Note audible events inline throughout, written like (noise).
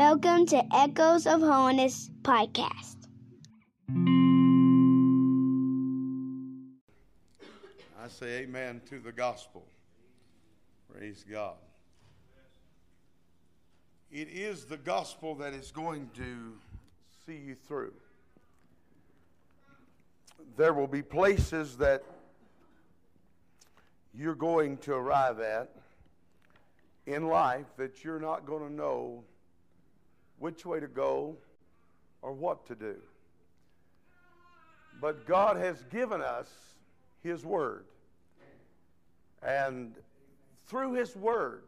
Welcome to Echoes of Holiness podcast. I say amen to the gospel. Praise God. It is the gospel that is going to see you through. There will be places that you're going to arrive at in life that you're not going to know which way to go or what to do. But God has given us His Word. And through His Word,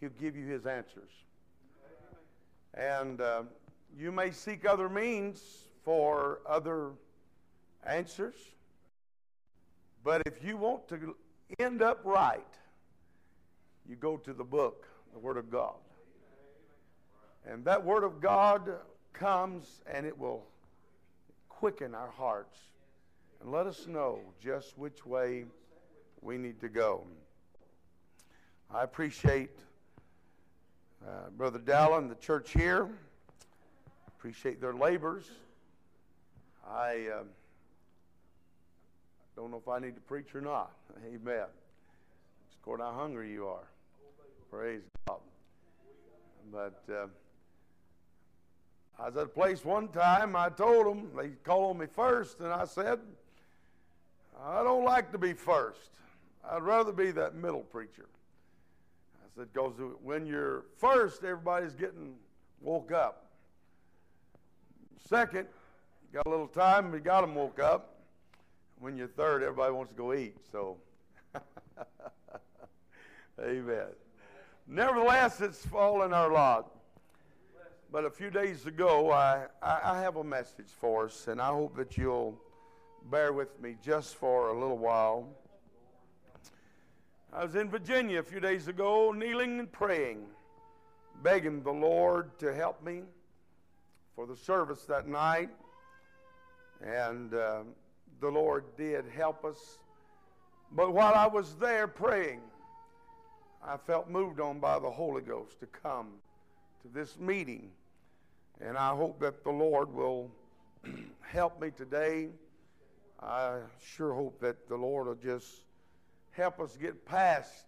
He'll give you His answers. And uh, you may seek other means for other answers. But if you want to end up right, you go to the book, the Word of God. And that Word of God comes and it will quicken our hearts and let us know just which way we need to go. I appreciate uh, Brother Dallin, the church here. Appreciate their labors. I uh, don't know if I need to preach or not. Amen. It's according how hungry you are. Praise God. But uh, I was at a place one time, I told them, they called on me first, and I said, I don't like to be first. I'd rather be that middle preacher. I said, because when you're first, everybody's getting woke up. Second, you got a little time, you got them woke up. When you're third, everybody wants to go eat. So, (laughs) amen. Nevertheless, it's fallen our lot. But a few days ago, I, I have a message for us, and I hope that you'll bear with me just for a little while. I was in Virginia a few days ago, kneeling and praying, begging the Lord to help me for the service that night. And uh, the Lord did help us. But while I was there praying, I felt moved on by the Holy Ghost to come to this meeting and I hope that the Lord will (clears throat) help me today. I sure hope that the Lord will just help us get past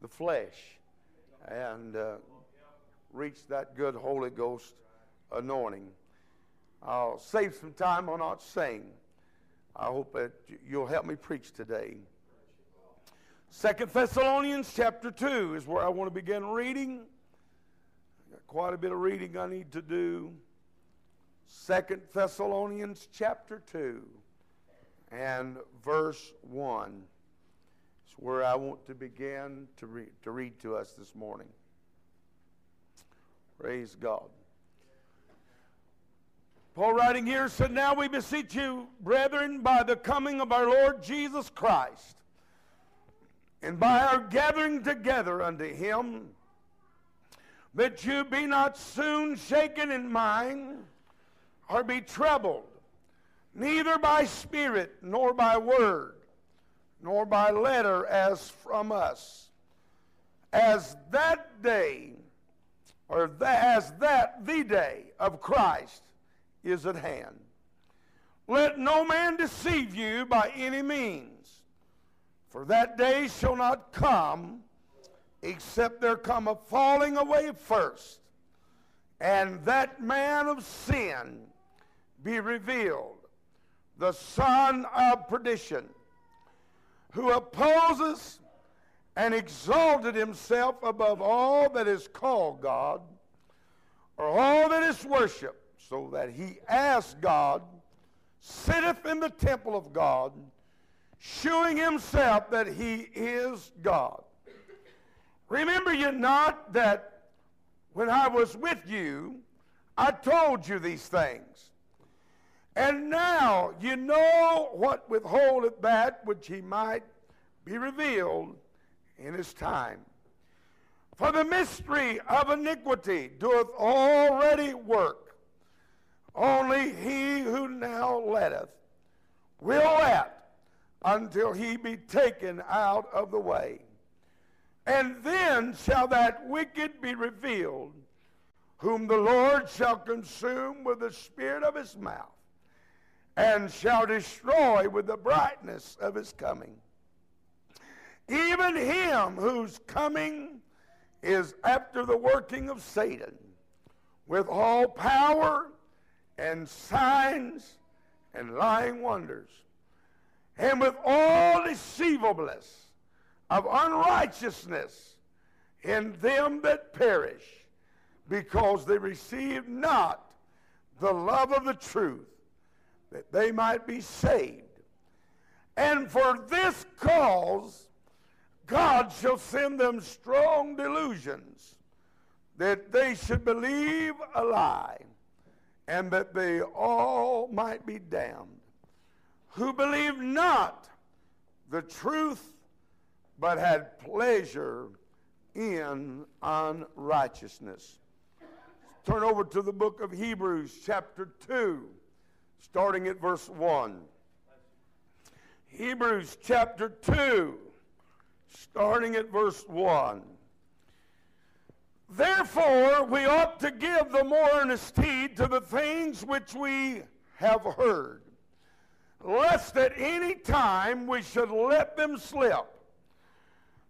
the flesh and uh, reach that good Holy Ghost anointing. I'll save some time on not saying. I hope that you'll help me preach today. Second Thessalonians chapter 2 is where I want to begin reading quite a bit of reading I need to do. Second Thessalonians chapter 2 and verse 1 is where I want to begin to read, to read to us this morning. Praise God. Paul writing here said, Now we beseech you, brethren, by the coming of our Lord Jesus Christ, and by our gathering together unto him, that you be not soon shaken in mind or be troubled, neither by spirit, nor by word, nor by letter as from us, as that day, or as that the day of Christ is at hand. Let no man deceive you by any means, for that day shall not come except there come a falling away first, and that man of sin be revealed, the son of perdition, who opposes and exalted himself above all that is called God, or all that is worshiped, so that he as God sitteth in the temple of God, shewing himself that he is God. Remember you not that when I was with you, I told you these things. And now you know what withholdeth that which he might be revealed in his time. For the mystery of iniquity doeth already work. Only he who now letteth will let until he be taken out of the way. And then shall that wicked be revealed, whom the Lord shall consume with the spirit of his mouth, and shall destroy with the brightness of his coming. Even him whose coming is after the working of Satan, with all power and signs and lying wonders, and with all deceivableness of unrighteousness in them that perish, because they receive not the love of the truth, that they might be saved. And for this cause, God shall send them strong delusions, that they should believe a lie, and that they all might be damned, who believe not the truth, but had pleasure in unrighteousness. Turn over to the book of Hebrews, chapter 2, starting at verse 1. Hebrews chapter 2, starting at verse 1. Therefore, we ought to give the more earnest heed to the things which we have heard, lest at any time we should let them slip.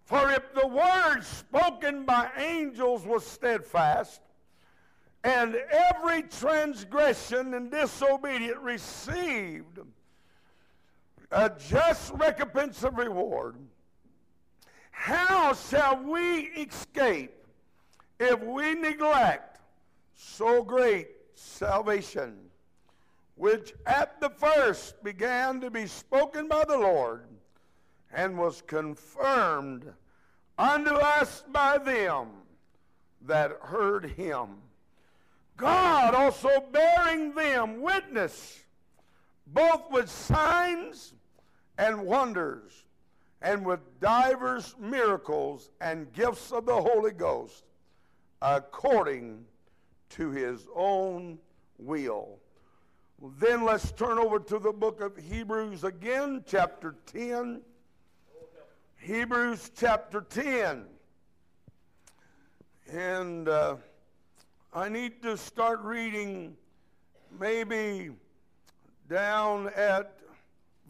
For if the word spoken by angels was steadfast, and every transgression and disobedient received a just recompense of reward, how shall we escape if we neglect so great salvation, which at the first began to be spoken by the Lord and was confirmed unto us by them that heard him? God also bearing them witness, both with signs and wonders, and with divers miracles and gifts of the Holy Ghost, according to his own will. Then let's turn over to the book of Hebrews again, chapter 10. Hebrews chapter 10. And. Uh, I need to start reading maybe down at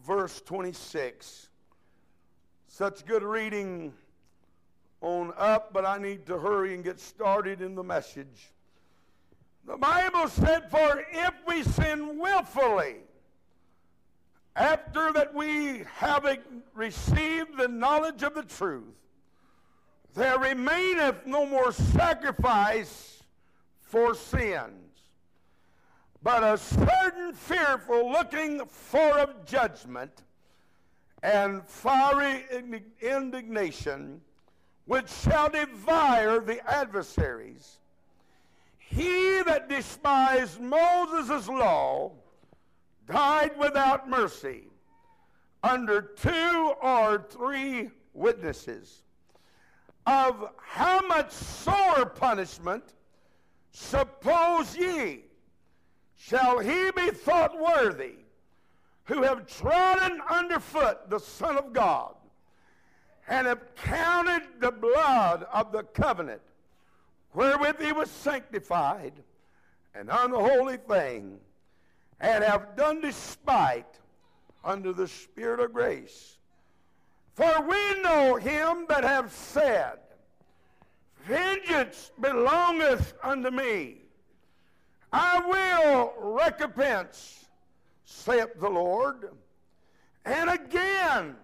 verse 26. Such good reading on up, but I need to hurry and get started in the message. The Bible said, For if we sin willfully, after that we have received the knowledge of the truth, there remaineth no more sacrifice for sins, but a certain fearful looking for of judgment and fiery indignation which shall devour the adversaries. He that despised Moses' law died without mercy under two or three witnesses. Of how much sore punishment Suppose ye, shall he be thought worthy, who have trodden underfoot the Son of God, and have counted the blood of the covenant, wherewith he was sanctified, an unholy thing, and have done despite under the Spirit of grace. For we know him that have said, Vengeance belongeth unto me. I will recompense, saith the Lord. And again,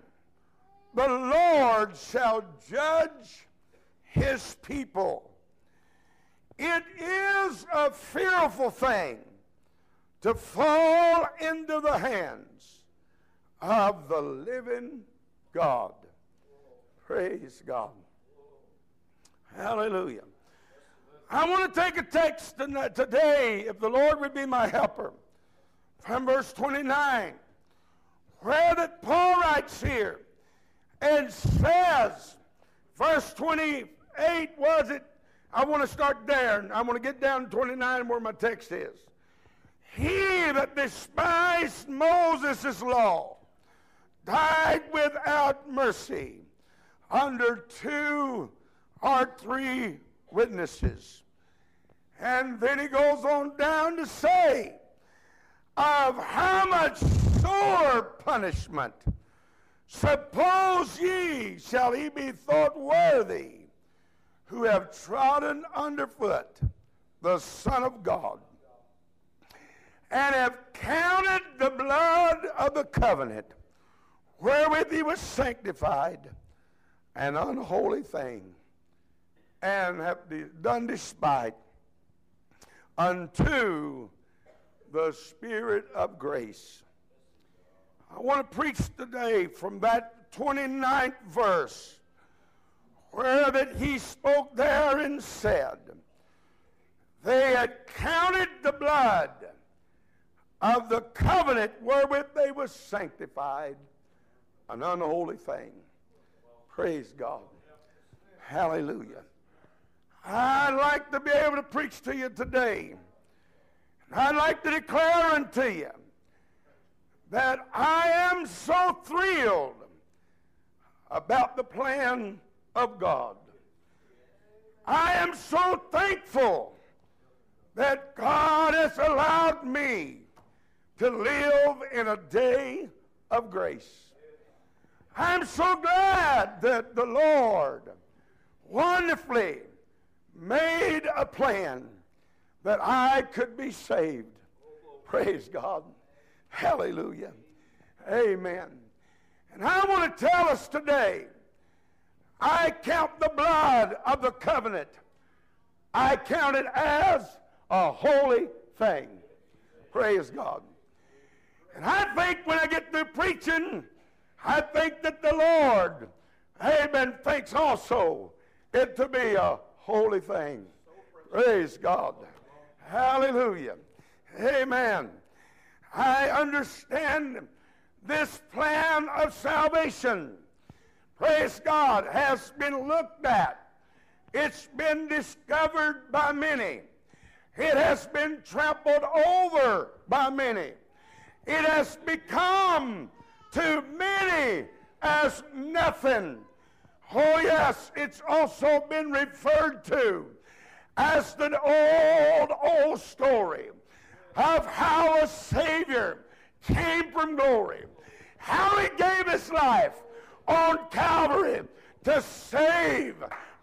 the Lord shall judge his people. It is a fearful thing to fall into the hands of the living God. Praise God. Hallelujah. I want to take a text today, if the Lord would be my helper, from verse 29, where that Paul writes here and says, verse 28 was it? I want to start there, and I want to get down to 29 where my text is. He that despised Moses' law died without mercy under two or three witnesses. And then he goes on down to say, of how much sore punishment suppose ye shall he be thought worthy who have trodden underfoot the Son of God and have counted the blood of the covenant wherewith he was sanctified an unholy thing and have done despite unto the Spirit of grace. I want to preach today from that 29th verse where that he spoke there and said, They had counted the blood of the covenant wherewith they were sanctified, an unholy thing. Praise God. Hallelujah. I'd like to be able to preach to you today. I'd like to declare unto you that I am so thrilled about the plan of God. I am so thankful that God has allowed me to live in a day of grace. I'm so glad that the Lord wonderfully made a plan that I could be saved. Praise God. Hallelujah. Amen. And I want to tell us today I count the blood of the covenant, I count it as a holy thing. Praise God. And I think when I get through preaching, I think that the Lord, amen, thinks also it to be a holy thing. Praise God. Hallelujah. Amen. I understand this plan of salvation, praise God, has been looked at. It's been discovered by many. It has been trampled over by many. It has become to many as nothing. Oh, yes, it's also been referred to as the old, old story of how a Savior came from glory, how he gave his life on Calvary to save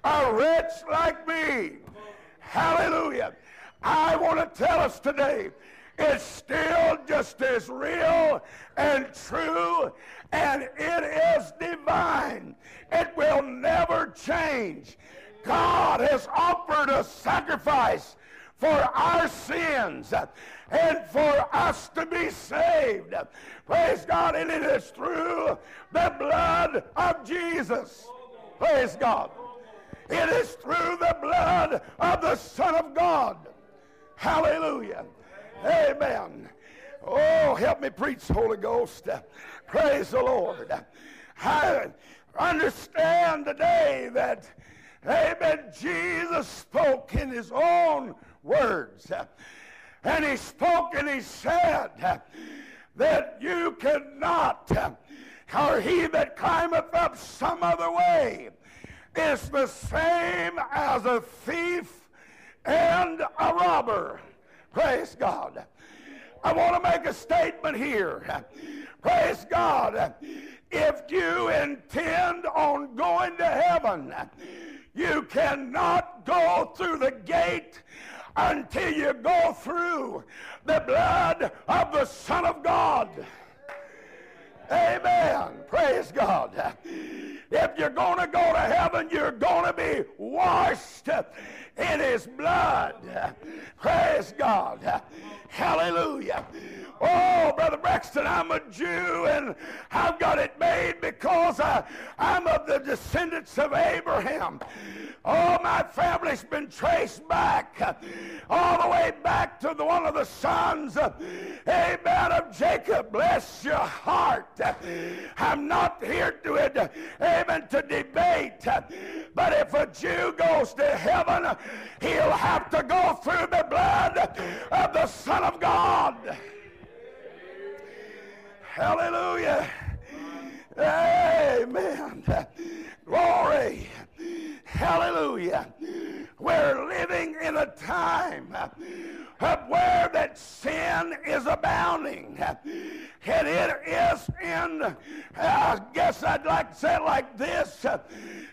a wretch like me. Hallelujah. I want to tell us today it's still just as real and true, and it is divine. It will never change. God has offered a sacrifice for our sins and for us to be saved. Praise God. And it is through the blood of Jesus. Praise God. It is through the blood of the Son of God. Hallelujah. Amen. Oh, help me preach, Holy Ghost. Praise the Lord. I understand today that, amen, Jesus spoke in his own words. And he spoke and he said that you cannot, or he that climbeth up some other way is the same as a thief and a robber. Praise God. I want to make a statement here. Praise God. If you intend on going to heaven, you cannot go through the gate until you go through the blood of the Son of God. Amen. Praise God. If you're going to go to heaven, you're going to be washed in his blood. Praise God. Hallelujah. Oh, Brother Braxton, I'm a Jew and I've got it made because I, I'm of the descendants of Abraham. Oh, my family's been traced back all the way back to the, one of the sons, amen, of Jacob. Bless your heart. I'm not here to amen, to debate. But if a Jew goes to heaven, he'll have to go through the blood of the Son of God. Hallelujah. Amen. Glory. Hallelujah. We're living in a time of where that sin is abounding. And it is in, I guess I'd like to say it like this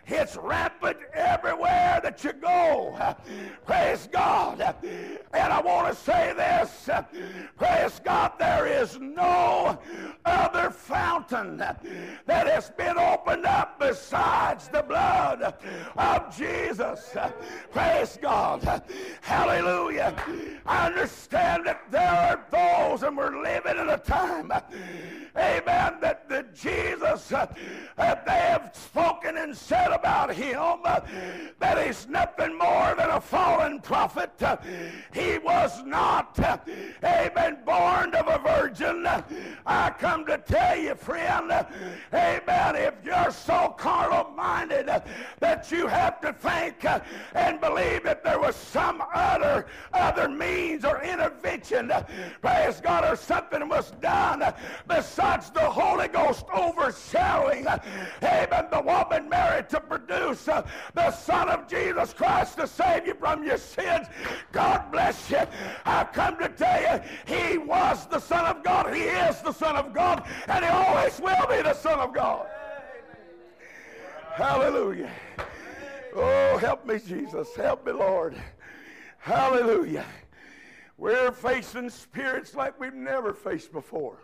it's rampant everywhere that you go. Praise God. And I want to say this praise God, there is no other fountain that has been opened up besides the blood of Jesus. Praise God. Hallelujah. I understand that there are those, and we're living in a time amen, that the Jesus uh, that they have spoken and said about him uh, that he's nothing more than a fallen prophet. Uh, he was not, uh, amen, born of a virgin. I come to tell you, friend, amen, if you're so carnal minded that you have to think and believe that there was some other other means or intervention, praise God, or something was done besides the Holy Ghost overshadowing, amen, the woman married to produce uh, the Son of Jesus Christ to save you from your sins. God bless you. I've come to tell you, He was the Son of God. He is the Son of God, and He always will be the Son of God. Hallelujah. Oh, help me, Jesus. Help me, Lord. Hallelujah. We're facing spirits like we've never faced before.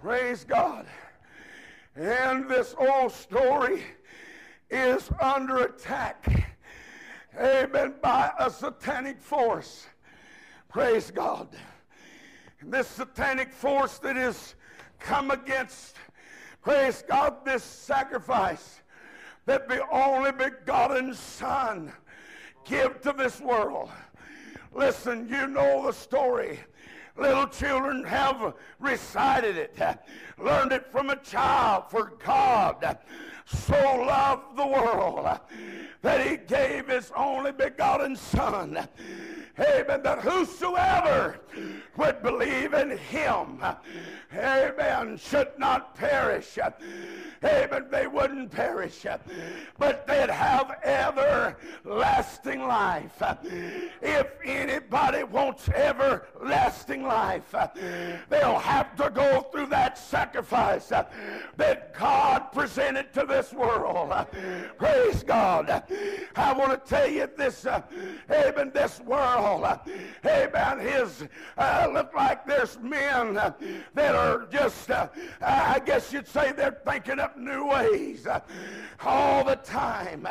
Praise God. And this old story is under attack. Amen. By a satanic force. Praise God. And this satanic force that is come against, praise God, this sacrifice that the only begotten Son give to this world. Listen, you know the story. Little children have recited it, learned it from a child, for God so loved the world that he gave his only begotten Son. Amen. That whosoever would believe in him, amen, should not perish. Amen. They wouldn't perish, but they'd have everlasting life. If anybody wants everlasting life, they'll have to go through that sacrifice that God presented to this world. Praise God. I want to tell you this, uh, amen, this world, amen, his, uh, look like there's men that are just, uh, I guess you'd say they're thinking up new ways uh, all the time.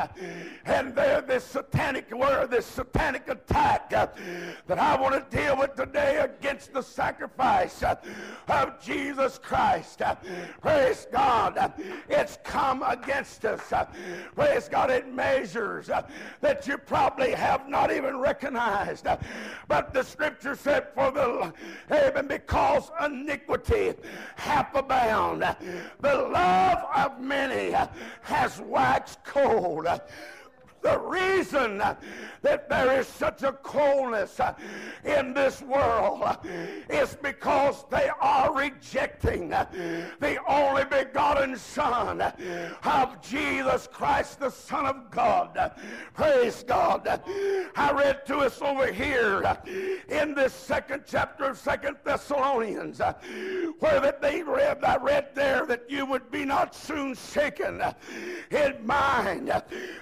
And they're this satanic word, this satanic attack uh, that I want to deal with today against the sacrifice uh, of Jesus Christ. Praise God. It's come against us. Uh, praise God. It measures that you probably have not even recognized. But the scripture said, for the, even because iniquity hath abound, the love of many has waxed cold the reason that there is such a coldness uh, in this world uh, is because they are rejecting uh, the only begotten Son of Jesus Christ, the Son of God. Praise God. I read to us over here in this second chapter of Second Thessalonians where that they read, I read there that you would be not soon shaken in mind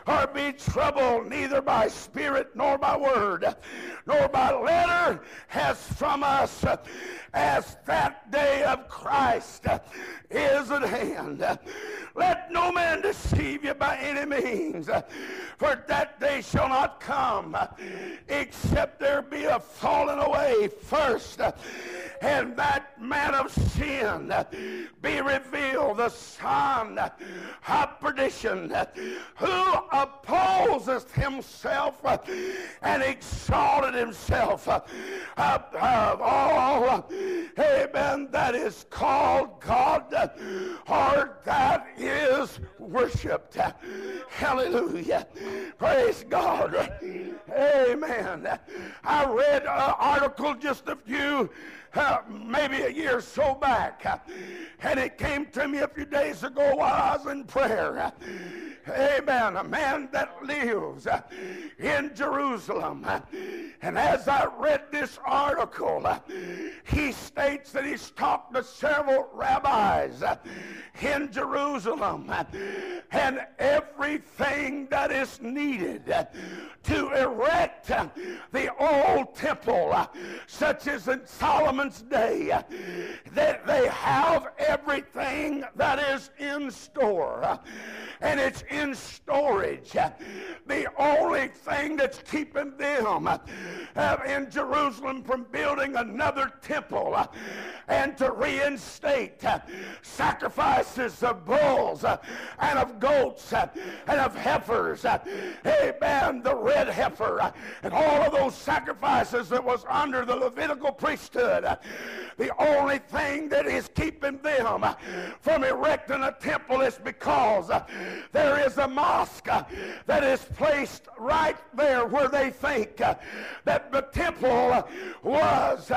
or be troubled neither by spirit nor by word nor by letter has from us as that day of Christ is at hand. Let no man deceive you by any means, for that day shall not come except there be a falling away first, and that man of sin be revealed, the son of perdition, who opposeth himself and exalted himself uh, above oh, all, uh, amen, that is called God or that is worshiped. Hallelujah. Praise God. Amen. I read an article just a few, uh, maybe a year or so back, uh, and it came to me a few days ago while I was in prayer. Uh, amen. A man that lives uh, in Jerusalem. And as I read this article, he states that he's talked to several rabbis in Jerusalem and everything that is needed to erect the old temple, such as in Day, that they have everything that is in store and it's in storage. The only thing that's keeping them uh, in Jerusalem from building another temple uh, and to reinstate uh, sacrifices of bulls and of goats and of heifers. Amen. The red heifer and all of those sacrifices that was under the Levitical priesthood. The only thing that is keeping them from erecting a temple is because there is a mosque that is placed right there where they think that the temple was.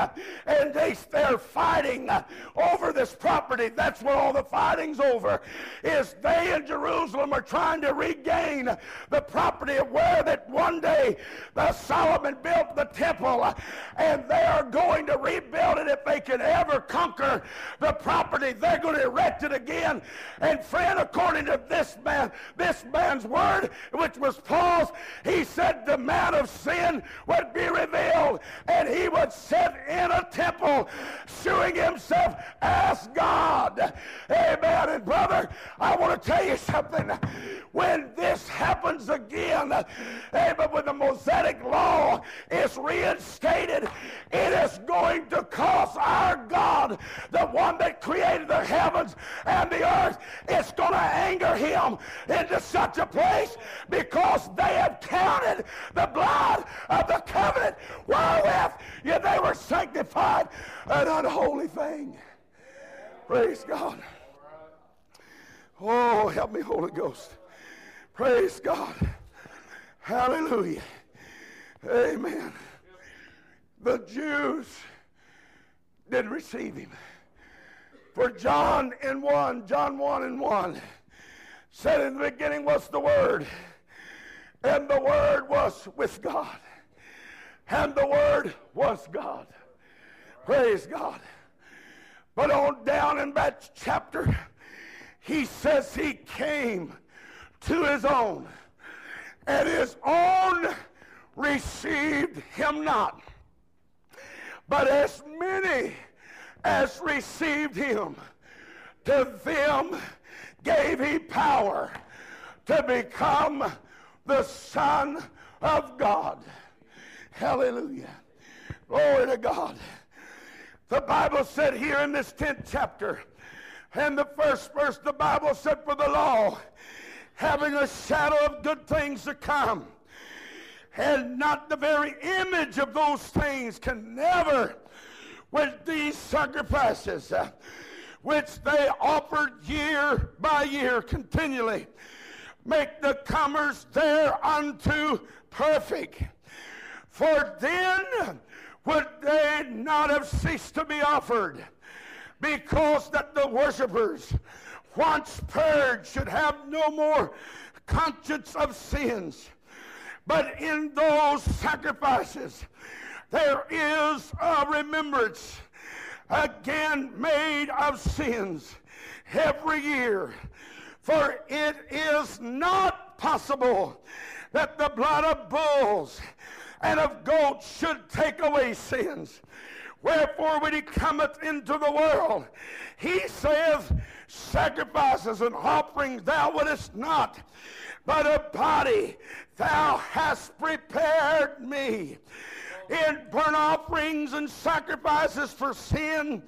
And they, they're fighting over this property. That's what all the fighting's over. Is they in Jerusalem are trying to regain the property of where that one day the Solomon built the temple. And they are going to rebuild it if they can ever conquer the property. They're going to erect it again. And friend, according to this man, this man's word, which was Paul's, he said the man of sin would be revealed and he would sit in a temple showing himself as God. Amen. And brother, I want to tell you something. When this happens again, amen, when the Mosaic law is reinstated, it is going to cause our God, the one that created the heavens and the earth, it's going to anger him into such a place because they have counted the blood of the covenant wherewith yeah, they were sanctified an unholy thing. Praise God. Oh, help me, Holy Ghost. Praise God. Hallelujah. Amen. The Jews did receive him. For John in 1, John 1 and 1 said in the beginning was the Word, and the Word was with God, and the Word was God. Praise God. But on down in that chapter, he says he came to his own, and his own received him not. But as many as received him, to them gave he power to become the Son of God. Hallelujah. Glory to God. The Bible said here in this 10th chapter, and the first verse, the Bible said, For the law, having a shadow of good things to come, and not the very image of those things can never, with these sacrifices, uh, which they offered year by year continually, make the comers thereunto perfect. For then would they not have ceased to be offered, because that the worshippers, once purged, should have no more conscience of sins. But in those sacrifices, there is a remembrance again made of sins every year. For it is not possible that the blood of bulls and of goats should take away sins. Wherefore, when he cometh into the world, he saith, Sacrifices and offerings thou wouldest not, but a body thou hast prepared me in burnt offerings and sacrifices for sin,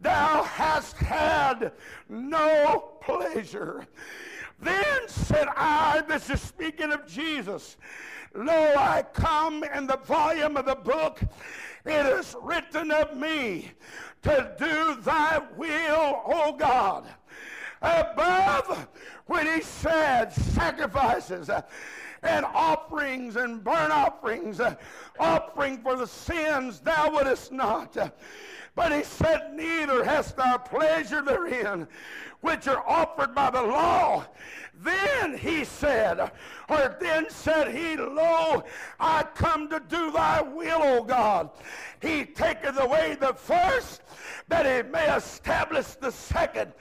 thou hast had no pleasure. Then said I, this is speaking of Jesus, Lo, I come in the volume of the book. It is written of me to do thy will, O God. Above, when he said sacrifices, and offerings and burnt offerings, uh, offering for the sins thou wouldest not. But he said, Neither hast thou pleasure therein, which are offered by the law. Then he said, or then said he, Lo, I come to do thy will, O God. He taketh away the first, that he may establish the second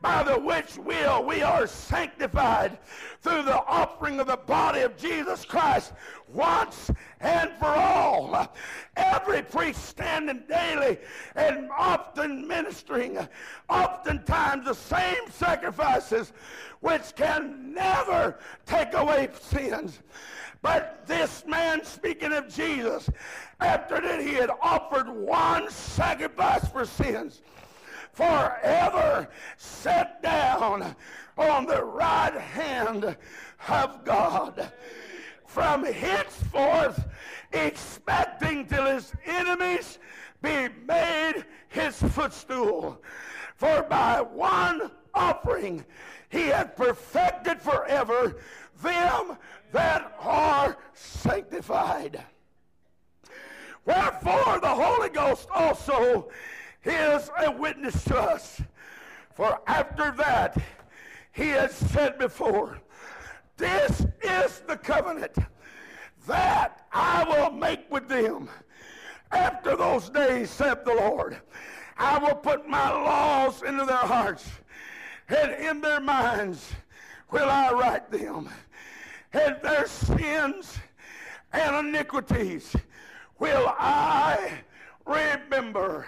by the which will we are sanctified through the offering of the body of Jesus Christ once and for all. Every priest standing daily and often ministering, oftentimes the same sacrifices which can never take away sins. But this man, speaking of Jesus, after that he had offered one sacrifice for sins, forever set down on the right hand of God. From henceforth, expecting till his enemies be made his footstool. For by one offering he hath perfected forever them that are sanctified. Wherefore the Holy Ghost also is a witness to us. For after that, he has said before, This is the covenant that I will make with them. After those days, saith the Lord, I will put my laws into their hearts, and in their minds will I write them. And their sins and iniquities will I remember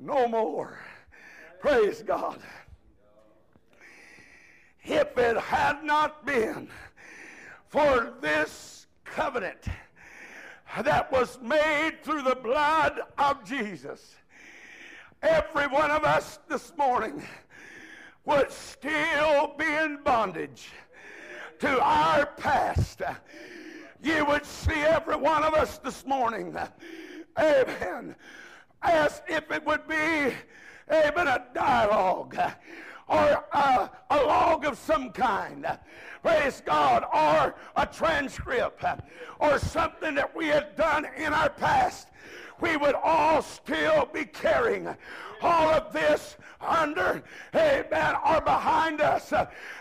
no more. Praise God. If it had not been for this covenant that was made through the blood of Jesus, every one of us this morning would still be in bondage to our past. You would see every one of us this morning, amen, as if it would be, amen, a dialogue or a, a log of some kind. Praise God. Or a transcript or something that we had done in our past. We would all still be carrying all of this under, amen, or behind us.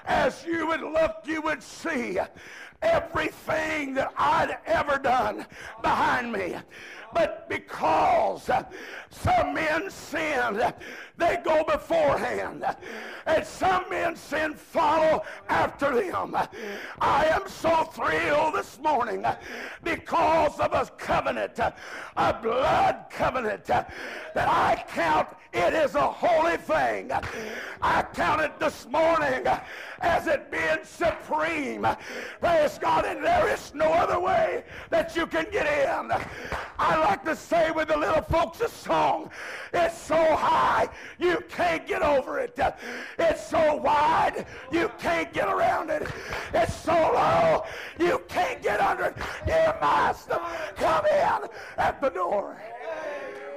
As you would look, you would see everything that I'd ever done behind me. But because some men sinned, they go beforehand. And some men sin follow after them. I am so thrilled this morning because of a covenant, a blood covenant, that I count it as a holy thing. I count it this morning as it being supreme. Praise God, and there is no other way that you can get in. I like to say with the little folks a song, it's so high you can't get over it. It's so wide you can't get around it. It's so low you can't get under it. You must come in at the door.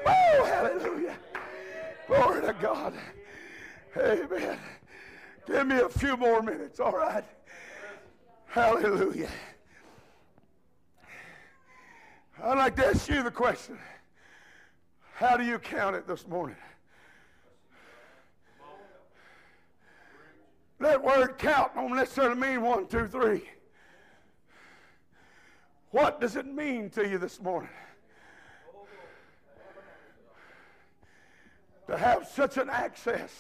Oh, hallelujah. Glory to God. Amen. Give me a few more minutes, all right? Hallelujah. I'd like to ask you the question How do you count it this morning? That word count don't necessarily mean one, two, three. What does it mean to you this morning? To have such an access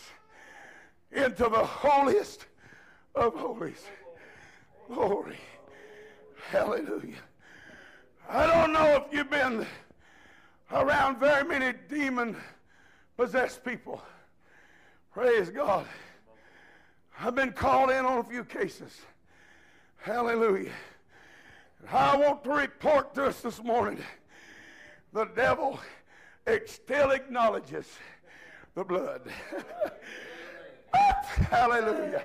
into the holiest of holies. Glory. Hallelujah. I don't know if you've been around very many demon possessed people. Praise God. I've been called in on a few cases. Hallelujah. I want to report to us this morning the devil still acknowledges the blood. (laughs) Hallelujah.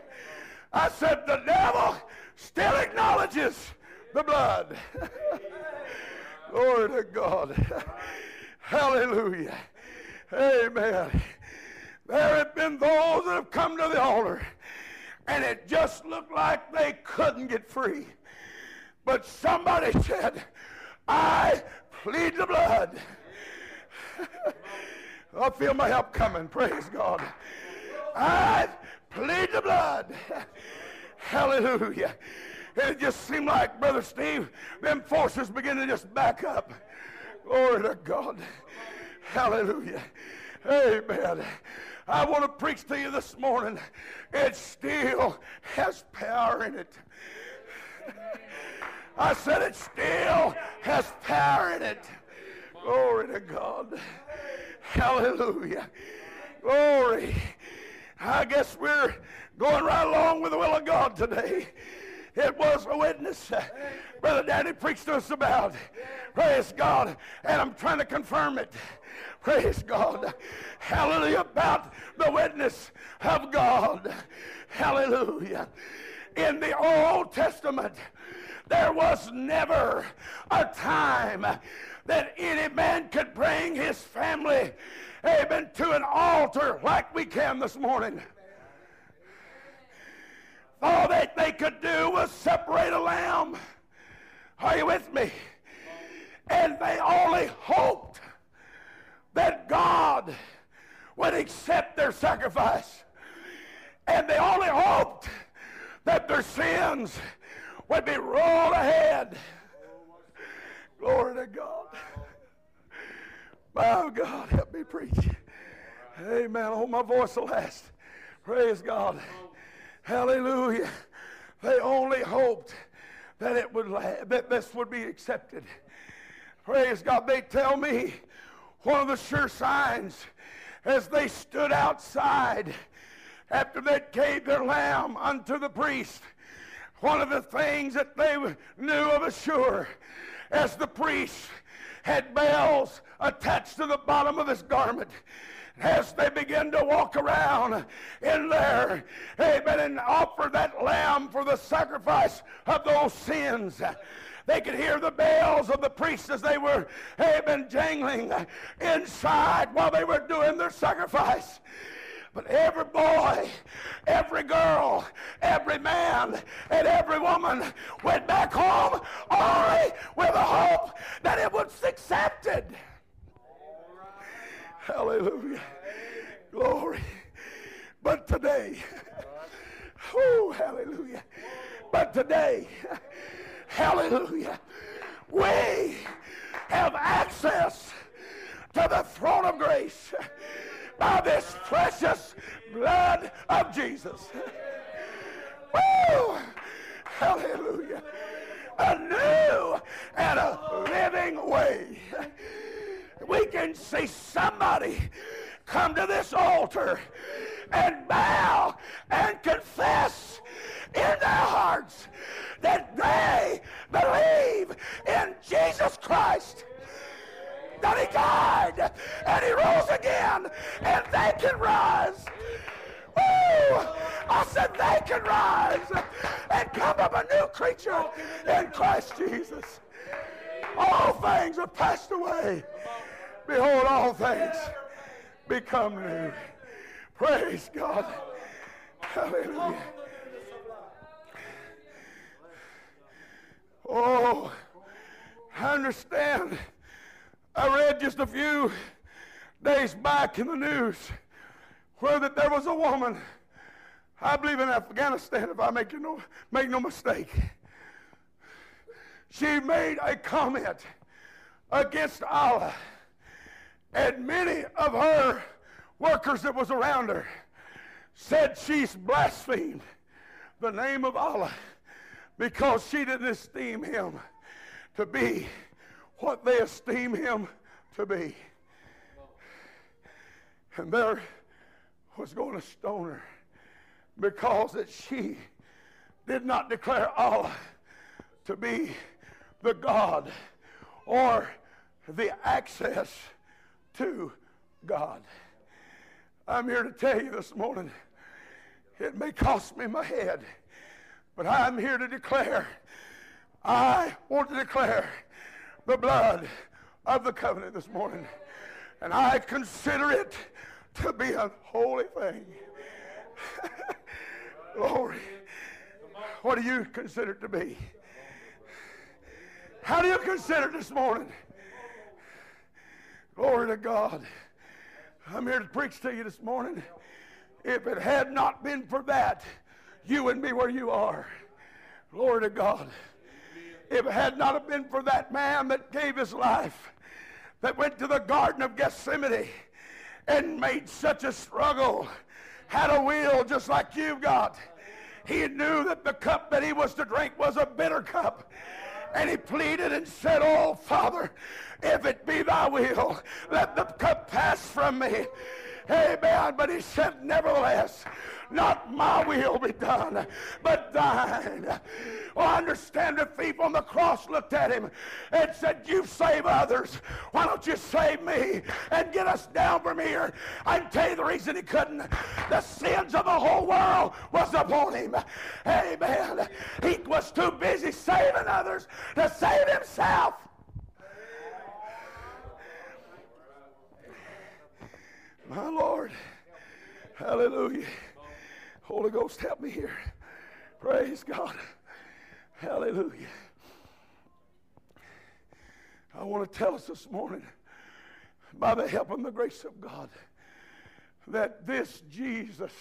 I said the devil still acknowledges the blood. (laughs) Glory to God. (laughs) Hallelujah. Amen. There have been those that have come to the altar and it just looked like they couldn't get free. But somebody said, I plead the blood. (laughs) I feel my help coming. Praise God. I plead the blood. (laughs) Hallelujah. It just seemed like, Brother Steve, them forces begin to just back up. Glory to God. Hallelujah. Amen. I want to preach to you this morning. It still has power in it. I said it still has power in it. Glory to God. Hallelujah. Glory. I guess we're going right along with the will of God today. It was a witness. Uh, Brother Daddy preached to us about. Praise God. And I'm trying to confirm it. Praise God. Hallelujah. About the witness of God. Hallelujah. In the Old Testament, there was never a time that any man could bring his family, amen, to an altar like we can this morning. All that they could do was separate a lamb. Are you with me? And they only hoped that God would accept their sacrifice. And they only hoped that their sins would be rolled ahead. Glory to God. My God, help me preach. Amen. Hope my voice will last. Praise God. Hallelujah. They only hoped that it would that this would be accepted. Praise God. They tell me one of the sure signs as they stood outside after they gave their lamb unto the priest. One of the things that they knew of a sure as the priest had bells attached to the bottom of his garment as they begin to walk around in there, amen, and offer that lamb for the sacrifice of those sins. They could hear the bells of the priests as they were, amen, jangling inside while they were doing their sacrifice. But every boy, every girl, every man, and every woman went back home only with a hope that it was accepted. Hallelujah. Glory. But today, (laughs) oh, hallelujah. But today, (laughs) hallelujah, we have access to the throne of grace by this precious blood of Jesus. Woo! Hallelujah. A new and a living way we can see somebody come to this altar and bow and confess in their hearts that they believe in Jesus Christ. That he died and he rose again and they can rise. Woo! I said they can rise and come up a new creature in Christ Jesus. All things are passed away. Behold, all things become new. Praise God. Hallelujah. Oh, I understand. I read just a few days back in the news where that there was a woman, I believe in Afghanistan, if I make, no, make no mistake. She made a comment against Allah and many of her workers that was around her said she's blasphemed the name of Allah because she didn't esteem him to be what they esteem him to be. And there was going to stone her because that she did not declare Allah to be the God or the access to God. I'm here to tell you this morning, it may cost me my head, but I'm here to declare, I want to declare the blood of the covenant this morning. And I consider it to be a holy thing. (laughs) Glory. What do you consider it to be? How do you consider it this morning? Glory to God. I'm here to preach to you this morning. If it had not been for that, you wouldn't be where you are. Glory to God. If it had not been for that man that gave his life, that went to the Garden of Gethsemane and made such a struggle, had a will just like you've got. He knew that the cup that he was to drink was a bitter cup. And he pleaded and said, Oh, Father, if it be thy will, let the cup pass from me. Amen. But he said, Nevertheless, not my will be done, but thine. Well, I understand the thief on the cross looked at him and said, You save others. Why don't you save me and get us down from here? I can tell you the reason he couldn't. The sins of the whole world was upon him. Amen. He was too busy saving others to save himself. My Lord. Hallelujah. Holy Ghost, help me here. Praise God. Hallelujah. I want to tell us this morning, by the help and the grace of God, that this Jesus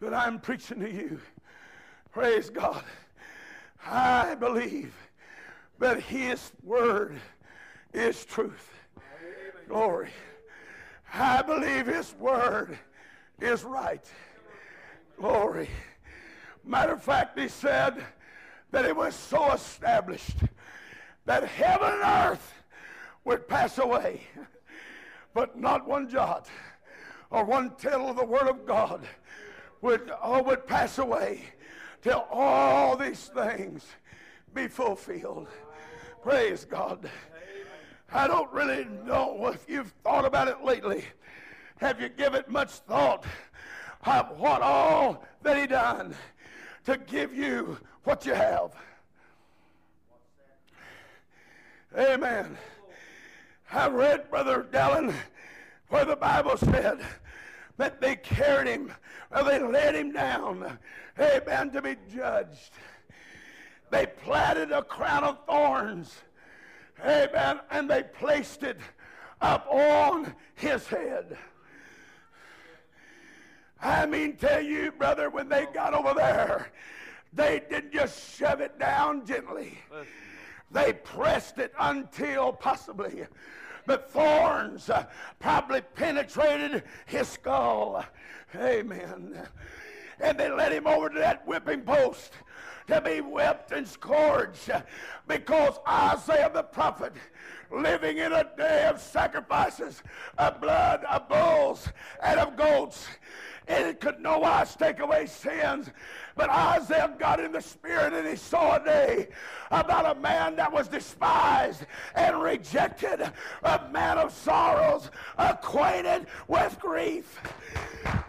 that I'm preaching to you, praise God, I believe that His Word is truth. Glory. I believe His Word is right. Glory. Matter of fact, He said that it was so established that heaven and earth would pass away, but not one jot or one tittle of the Word of God would, all would pass away till all these things be fulfilled. Praise God. I don't really know if you've thought about it lately. Have you given much thought of what all that he done to give you what you have? Amen. I read, Brother Dallin, where the Bible said that they carried him, or they led him down, amen, to be judged. They platted a crown of thorns Amen. And they placed it up on his head. I mean, tell you, brother, when they got over there, they didn't just shove it down gently. They pressed it until possibly the thorns uh, probably penetrated his skull. Amen. And they led him over to that whipping post to be whipped and scourged because Isaiah the prophet living in a day of sacrifices of blood of bulls and of goats and it could no wise take away sins. But Isaiah got in the spirit and he saw a day about a man that was despised and rejected, a man of sorrows, acquainted with grief.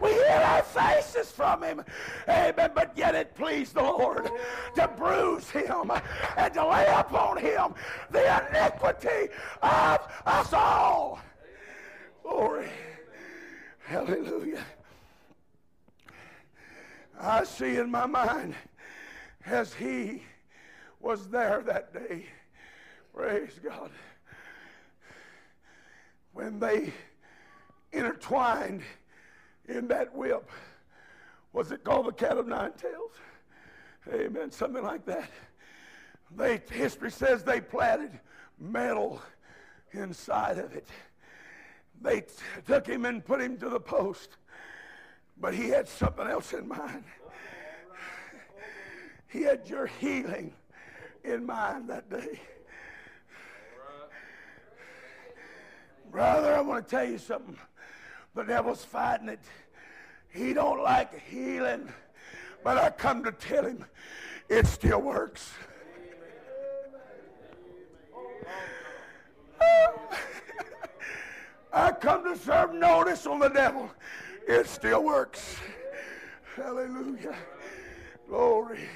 We hid our faces from him. Amen. But yet it pleased the Lord to bruise him and to lay upon him the iniquity of us all. Glory. Hallelujah. I see in my mind as he was there that day. Praise God. When they intertwined in that whip. Was it called the cat of nine tails? Amen. Something like that. They, history says they planted metal inside of it. They t- took him and put him to the post. But he had something else in mind. He had your healing in mind that day. Brother, I want to tell you something. The devil's fighting it. He don't like healing. But I come to tell him it still works. (laughs) I come to serve notice on the devil. It still works. Hallelujah. Glory.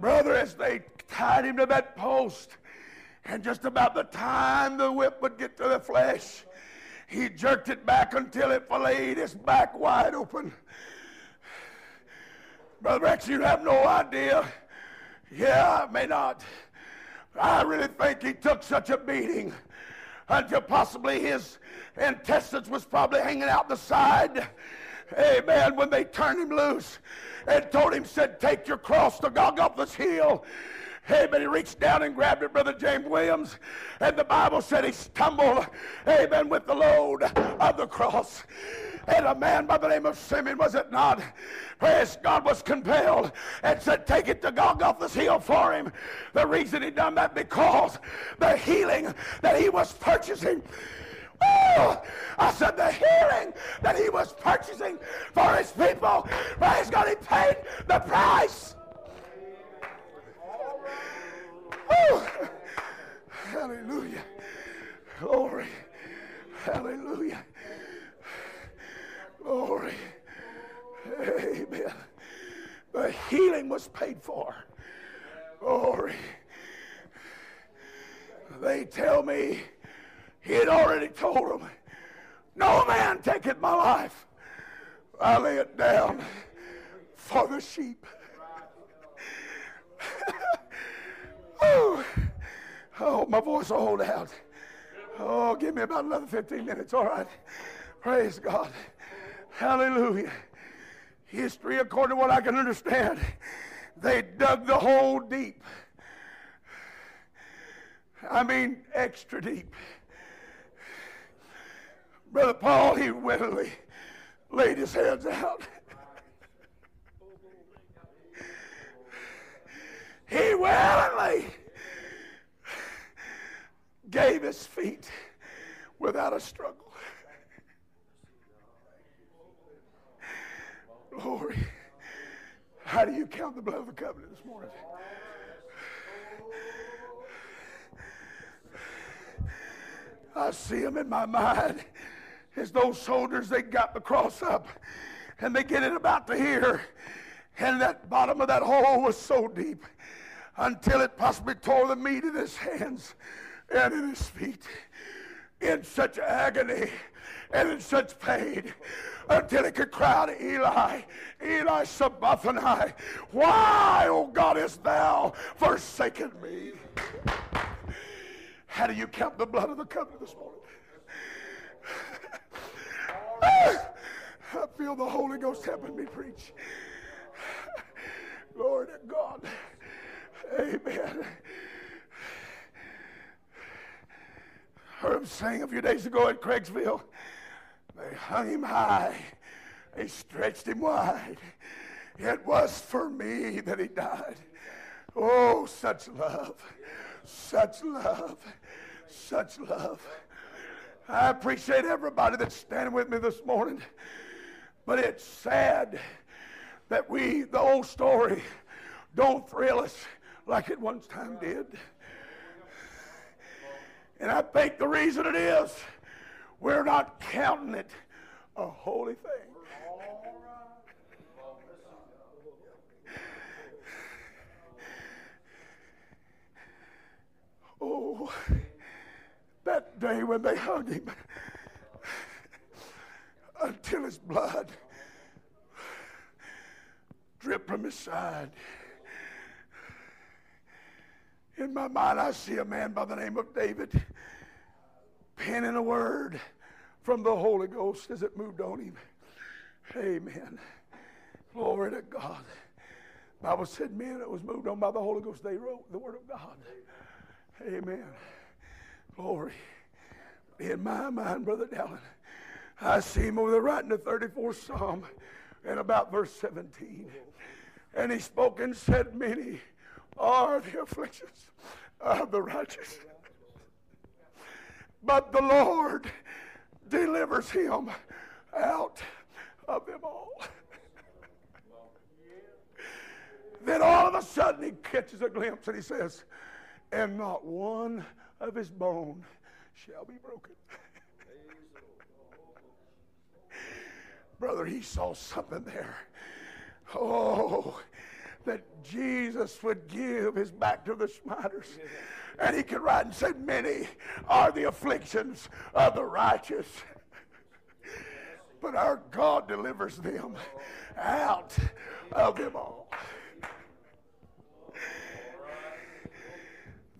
Brother, as they tied him to that post, and just about the time the whip would get to the flesh, he jerked it back until it filleted his back wide open. Brother Rex, you have no idea. Yeah, I may not. I really think he took such a beating until possibly his intestines was probably hanging out the side. Amen. When they turned him loose and told him, said, take your cross to Golgotha's hill. Amen. He reached down and grabbed it, Brother James Williams. And the Bible said he stumbled, amen, with the load of the cross. And a man by the name of Simeon, was it not? Praise God was compelled and said, Take it to Golgotha's hill for him. The reason he done that because the healing that he was purchasing Oh, I said the healing that he was purchasing for his people. Praise God, he paid the price. Hallelujah. Glory. Hallelujah. Glory. Amen. The healing was paid for. Glory. They tell me he had already told them, No man taketh my life. I lay it down for the sheep. (laughs) oh, oh, my voice will hold out. Oh, give me about another 15 minutes, all right. Praise God. Hallelujah. History, according to what I can understand, they dug the hole deep. I mean, extra deep. Brother Paul, he willingly laid his hands out. he willingly gave his feet without a struggle. Glory. How do you count the blood of the covenant this morning? I see them in my mind as those soldiers, they got the cross up and they get it about to here. And that bottom of that hole was so deep until it possibly tore the meat in his hands and in his feet in such agony and in such pain until he could cry out, Eli, Eli Sabachthani, why, O God, hast thou forsaken me? How do you count the blood of the covenant this morning? I feel the Holy Ghost helping me preach. Glory to God. Amen. Heard him sing a few days ago at Craigsville. They hung him high. They stretched him wide. It was for me that he died. Oh, such love. Such love. Such love. I appreciate everybody that's standing with me this morning. But it's sad that we, the old story, don't thrill us like it once time did. And I think the reason it is, we're not counting it a holy thing. Oh that day when they hung him until his blood dripped from his side. In my mind, I see a man by the name of David penning a word from the Holy Ghost as it moved on him. Amen. Glory to God. Bible said men that was moved on by the Holy Ghost, they wrote the Word of God. Amen. Glory. In my mind, Brother Dallin, I see him over there writing the 34th Psalm and about verse 17. And he spoke and said, Many are the afflictions of the righteous. But the Lord delivers him out of them all. then all of a sudden he catches a glimpse and he says, And not one of his bone shall be broken. Brother, he saw something there. Oh, that Jesus would give his back to the smiters. And he could write and say, Many are the afflictions of the righteous. But our God delivers them out of them all.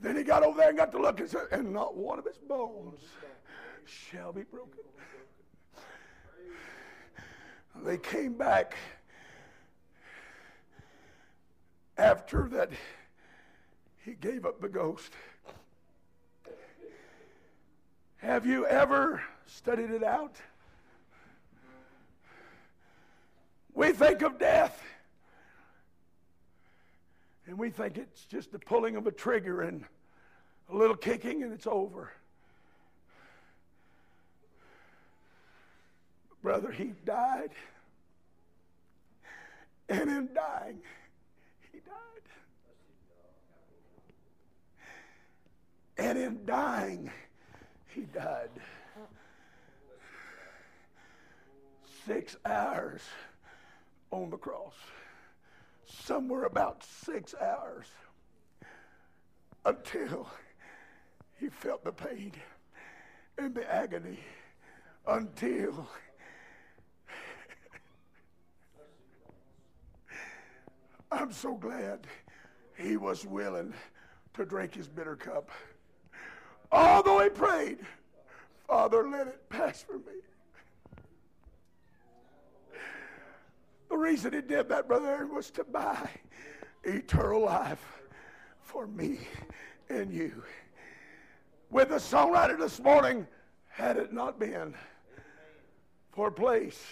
Then he got over there and got to look and said, and not one of his bones shall be broken. They came back after that he gave up the ghost. Have you ever studied it out? We think of death and we think it's just the pulling of a trigger and a little kicking and it's over. Brother, he died. And in dying, he died. And in dying, he died. Six hours on the cross. Somewhere about six hours until he felt the pain and the agony until I'm so glad he was willing to drink his bitter cup. Although he prayed, Father, let it pass from me. The reason he did that, Brother Aaron, was to buy eternal life for me and you. With the songwriter this morning, had it not been for a place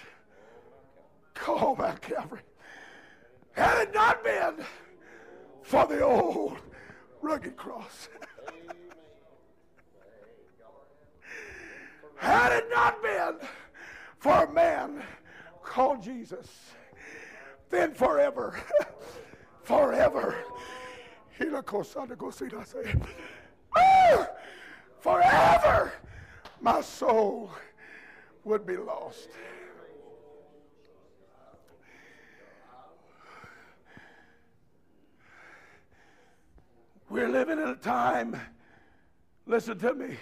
called Mount Calvary, had it not been for the old rugged cross. (laughs) Had it not been for a man called Jesus, then forever, (laughs) forever, oh, ah, forever, my soul would be lost. We're living in a time, listen to me,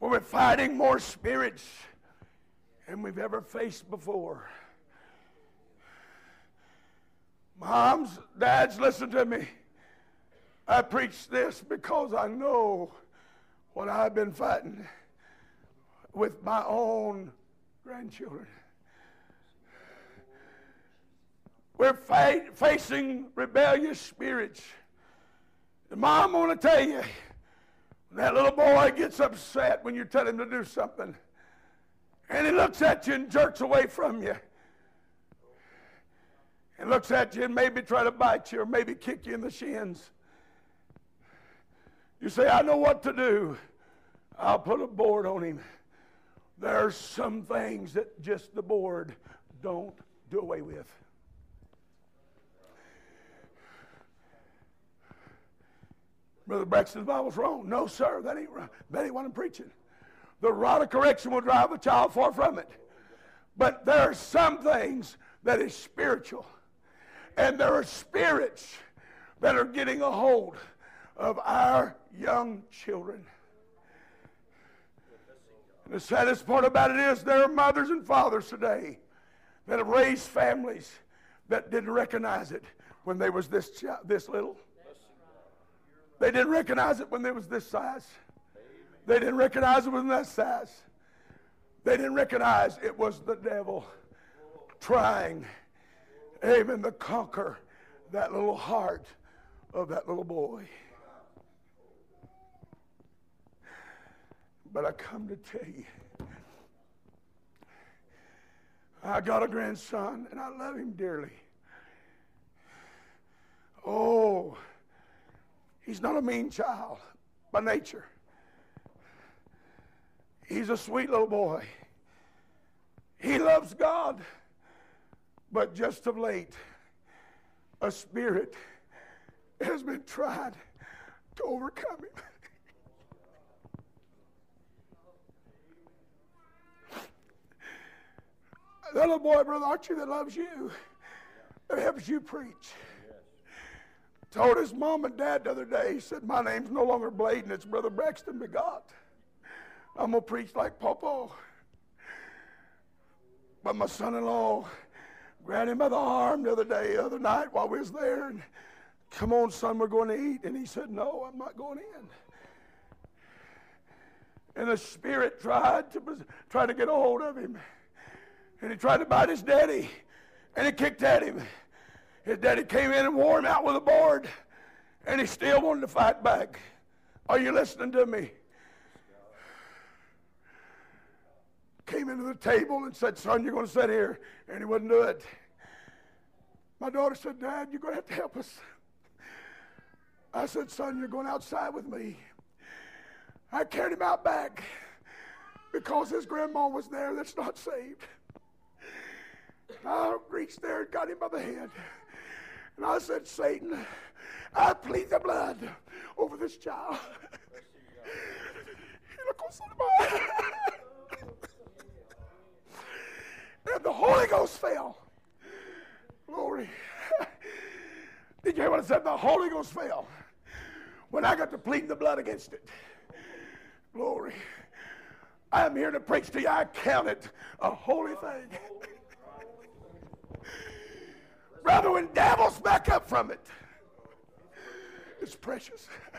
we're fighting more spirits than we've ever faced before. Moms, dads, listen to me. I preach this because I know what I've been fighting with my own grandchildren. We're fight, facing rebellious spirits. And Mom, I want to tell you, that little boy gets upset when you tell him to do something. And he looks at you and jerks away from you. And looks at you and maybe try to bite you or maybe kick you in the shins. You say, I know what to do. I'll put a board on him. There's some things that just the board don't do away with. Brother Braxton, Bible's wrong. No, sir, that ain't right. That ain't what I'm preaching. The rod of correction will drive a child far from it. But there are some things that is spiritual. And there are spirits that are getting a hold of our young children. And the saddest part about it is there are mothers and fathers today that have raised families that didn't recognize it when they was this, this little. They didn't recognize it when they was this size. They didn't recognize it when that size. They didn't recognize it was the devil trying, amen, to conquer that little heart of that little boy. But I come to tell you, I got a grandson and I love him dearly. Oh, He's not a mean child by nature. He's a sweet little boy. He loves God. But just of late, a spirit has been tried to overcome him. that (laughs) little boy, Brother Archie, that loves you, that helps you preach. Told his mom and dad the other day, he said, My name's no longer Bladen, it's Brother Braxton Bigot. I'm going to preach like Popo. But my son in law grabbed him by the arm the other day, the other night while we was there, and Come on, son, we're going to eat. And he said, No, I'm not going in. And the spirit tried to try to get a hold of him. And he tried to bite his daddy. And he kicked at him. His daddy came in and wore him out with a board. And he still wanted to fight back. Are you listening to me? Came into the table and said, Son, you're going to sit here. And he wouldn't do it. My daughter said, Dad, you're going to have to help us. I said, Son, you're going outside with me. I carried him out back because his grandma was there that's not saved. I reached there and got him by the hand. And I said, Satan, I plead the blood over this child. (laughs) (laughs) and the Holy Ghost fell. Glory. (laughs) Did you hear what I said? The Holy Ghost fell. When I got to plead the blood against it. Glory. I'm here to preach to you. I count it a holy thing. Brother, when devils back up from it, it's precious. (laughs)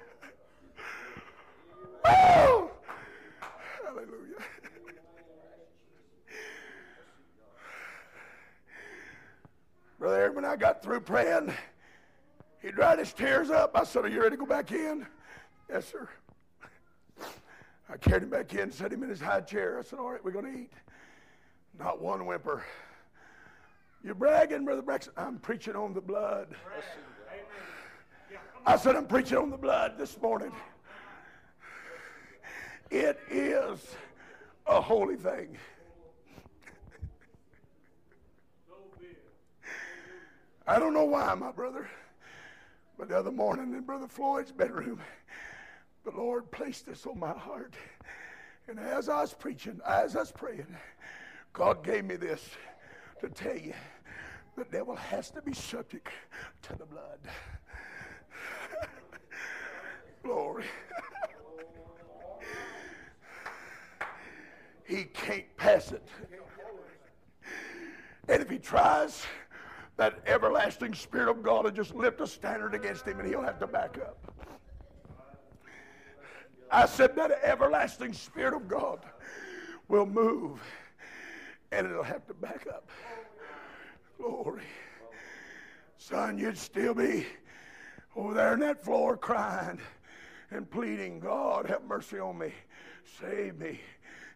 oh! Hallelujah. Brother when I got through praying, he dried his tears up. I said, Are you ready to go back in? Yes, sir. I carried him back in, set him in his high chair. I said, All right, we're going to eat. Not one whimper. You're bragging, Brother Braxton. I'm preaching on the blood. I said, I'm preaching on the blood this morning. It is a holy thing. I don't know why, my brother, but the other morning in Brother Floyd's bedroom, the Lord placed this on my heart. And as I was preaching, as I was praying, God gave me this to tell you the devil has to be subject to the blood. Glory. he can't pass it. And if he tries, that everlasting Spirit of God will just lift a standard against him and he'll have to back up. I said that everlasting Spirit of God will move and it'll have to back up. Glory. Son, you'd still be over there on that floor crying and pleading, God, have mercy on me. Save me.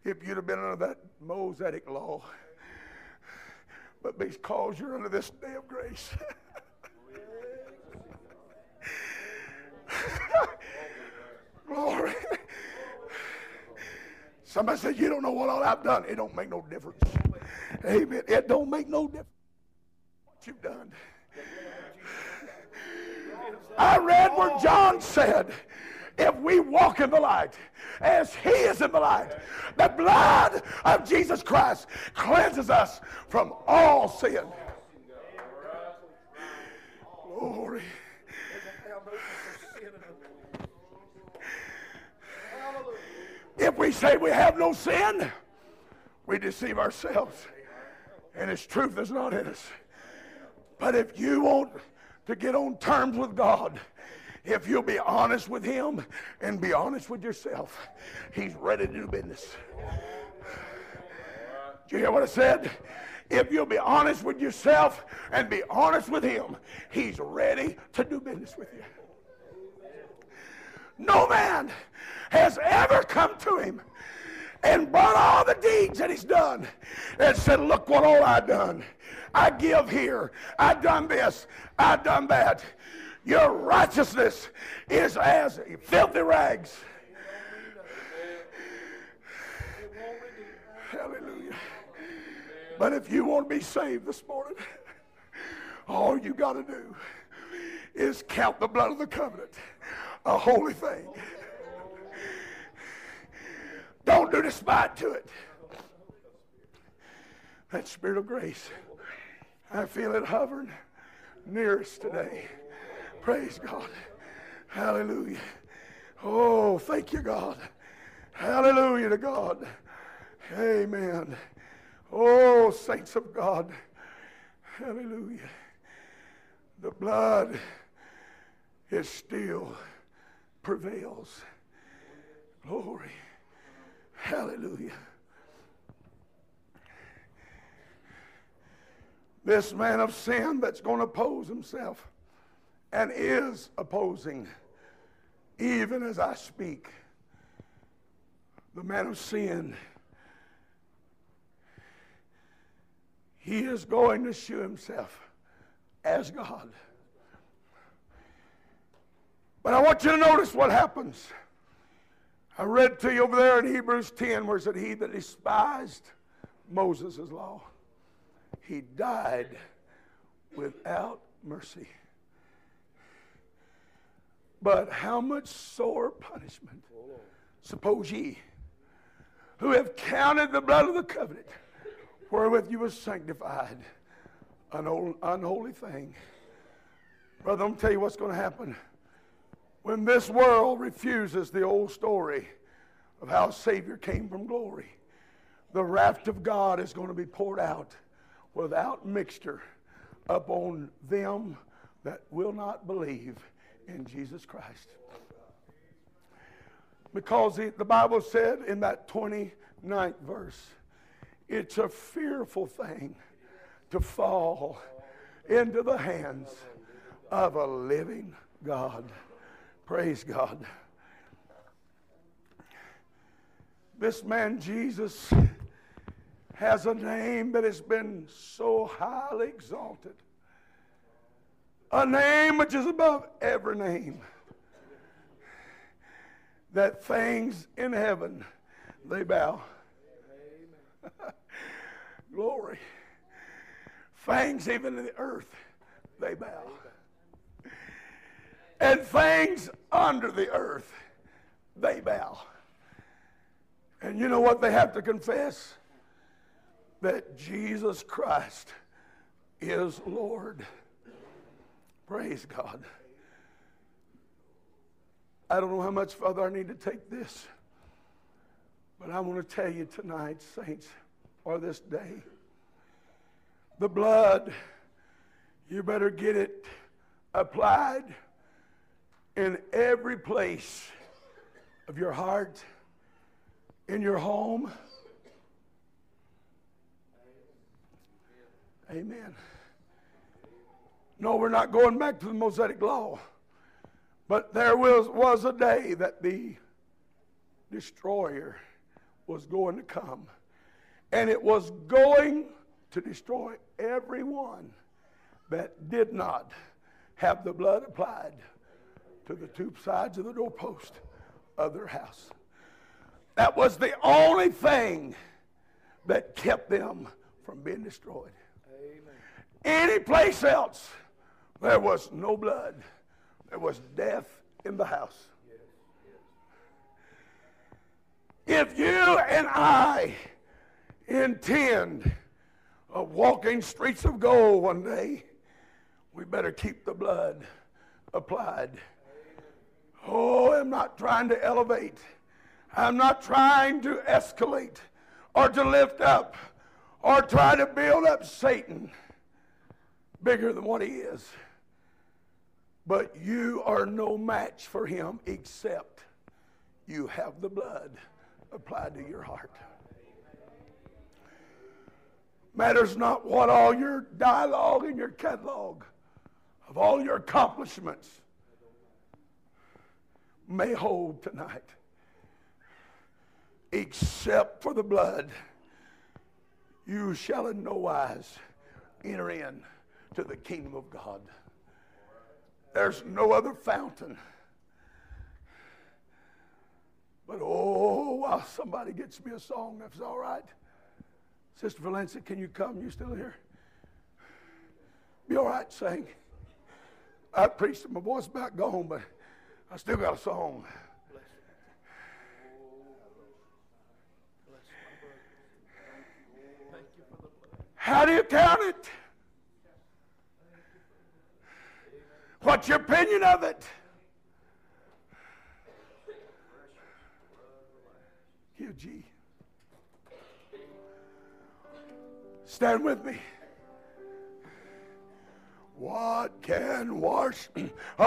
If you'd have been under that Mosaic law. But because you're under this day of grace. (laughs) Glory. Somebody said, You don't know what all I've done. It don't make no difference. Amen. It don't make no difference you've done. I read where John said, if we walk in the light as he is in the light, the blood of Jesus Christ cleanses us from all sin. Glory. If we say we have no sin, we deceive ourselves. And His truth is not in us. But if you want to get on terms with God, if you'll be honest with Him and be honest with yourself, He's ready to do business. Do you hear what I said? If you'll be honest with yourself and be honest with Him, He's ready to do business with you. No man has ever come to him and brought all the deeds that he's done and said, Look what all I've done. I give here. I done this. I done that. Your righteousness is as filthy rags. Hallelujah. But if you want to be saved this morning, all you got to do is count the blood of the covenant a holy thing. Don't do despite to it. That spirit of grace, I feel it hovering near us today. Praise God. Hallelujah. Oh, thank you, God. Hallelujah to God. Amen. Oh, saints of God. Hallelujah. The blood it still prevails. Glory. Hallelujah. This man of sin that's going to oppose himself and is opposing, even as I speak, the man of sin, he is going to show himself as God. But I want you to notice what happens. I read to you over there in Hebrews 10 where it said, He that despised Moses' law, he died without mercy. But how much sore punishment, suppose ye, who have counted the blood of the covenant, wherewith you were sanctified, an old, unholy thing. Brother, I'm going to tell you what's going to happen. When this world refuses the old story of how Savior came from glory, the wrath of God is going to be poured out without mixture upon them that will not believe in Jesus Christ. Because the, the Bible said in that 29th verse, it's a fearful thing to fall into the hands of a living God. Praise God. This man, Jesus, has a name that has been so highly exalted. A name which is above every name. That things in heaven they bow. (laughs) Glory. Things even in the earth they bow and things under the earth, they bow. And you know what they have to confess? That Jesus Christ is Lord. Praise God. I don't know how much further I need to take this, but I want to tell you tonight, saints, or this day, the blood, you better get it applied in every place of your heart, in your home. Amen. No, we're not going back to the Mosaic law. But there was, was a day that the destroyer was going to come. And it was going to destroy everyone that did not have the blood applied to the two sides of the doorpost of their house. That was the only thing that kept them from being destroyed. Any place else, there was no blood. There was death in the house. If you and I intend of walking streets of gold one day, we better keep the blood applied Oh, I'm not trying to elevate. I'm not trying to escalate or to lift up or try to build up Satan bigger than what he is. But you are no match for him except you have the blood applied to your heart. Matters not what all your dialogue and your catalog of all your accomplishments may hold tonight, except for the blood, you shall in no wise enter in to the kingdom of God. There's no other fountain. But oh, while somebody gets me a song, that's all right. Sister Valencia, can you come? You still here? Be all right, sing. I preached, and my voice about gone, but I still got a song. How do you count it? What's your opinion of it? Give G. Stand with me. What can wash? (clears throat)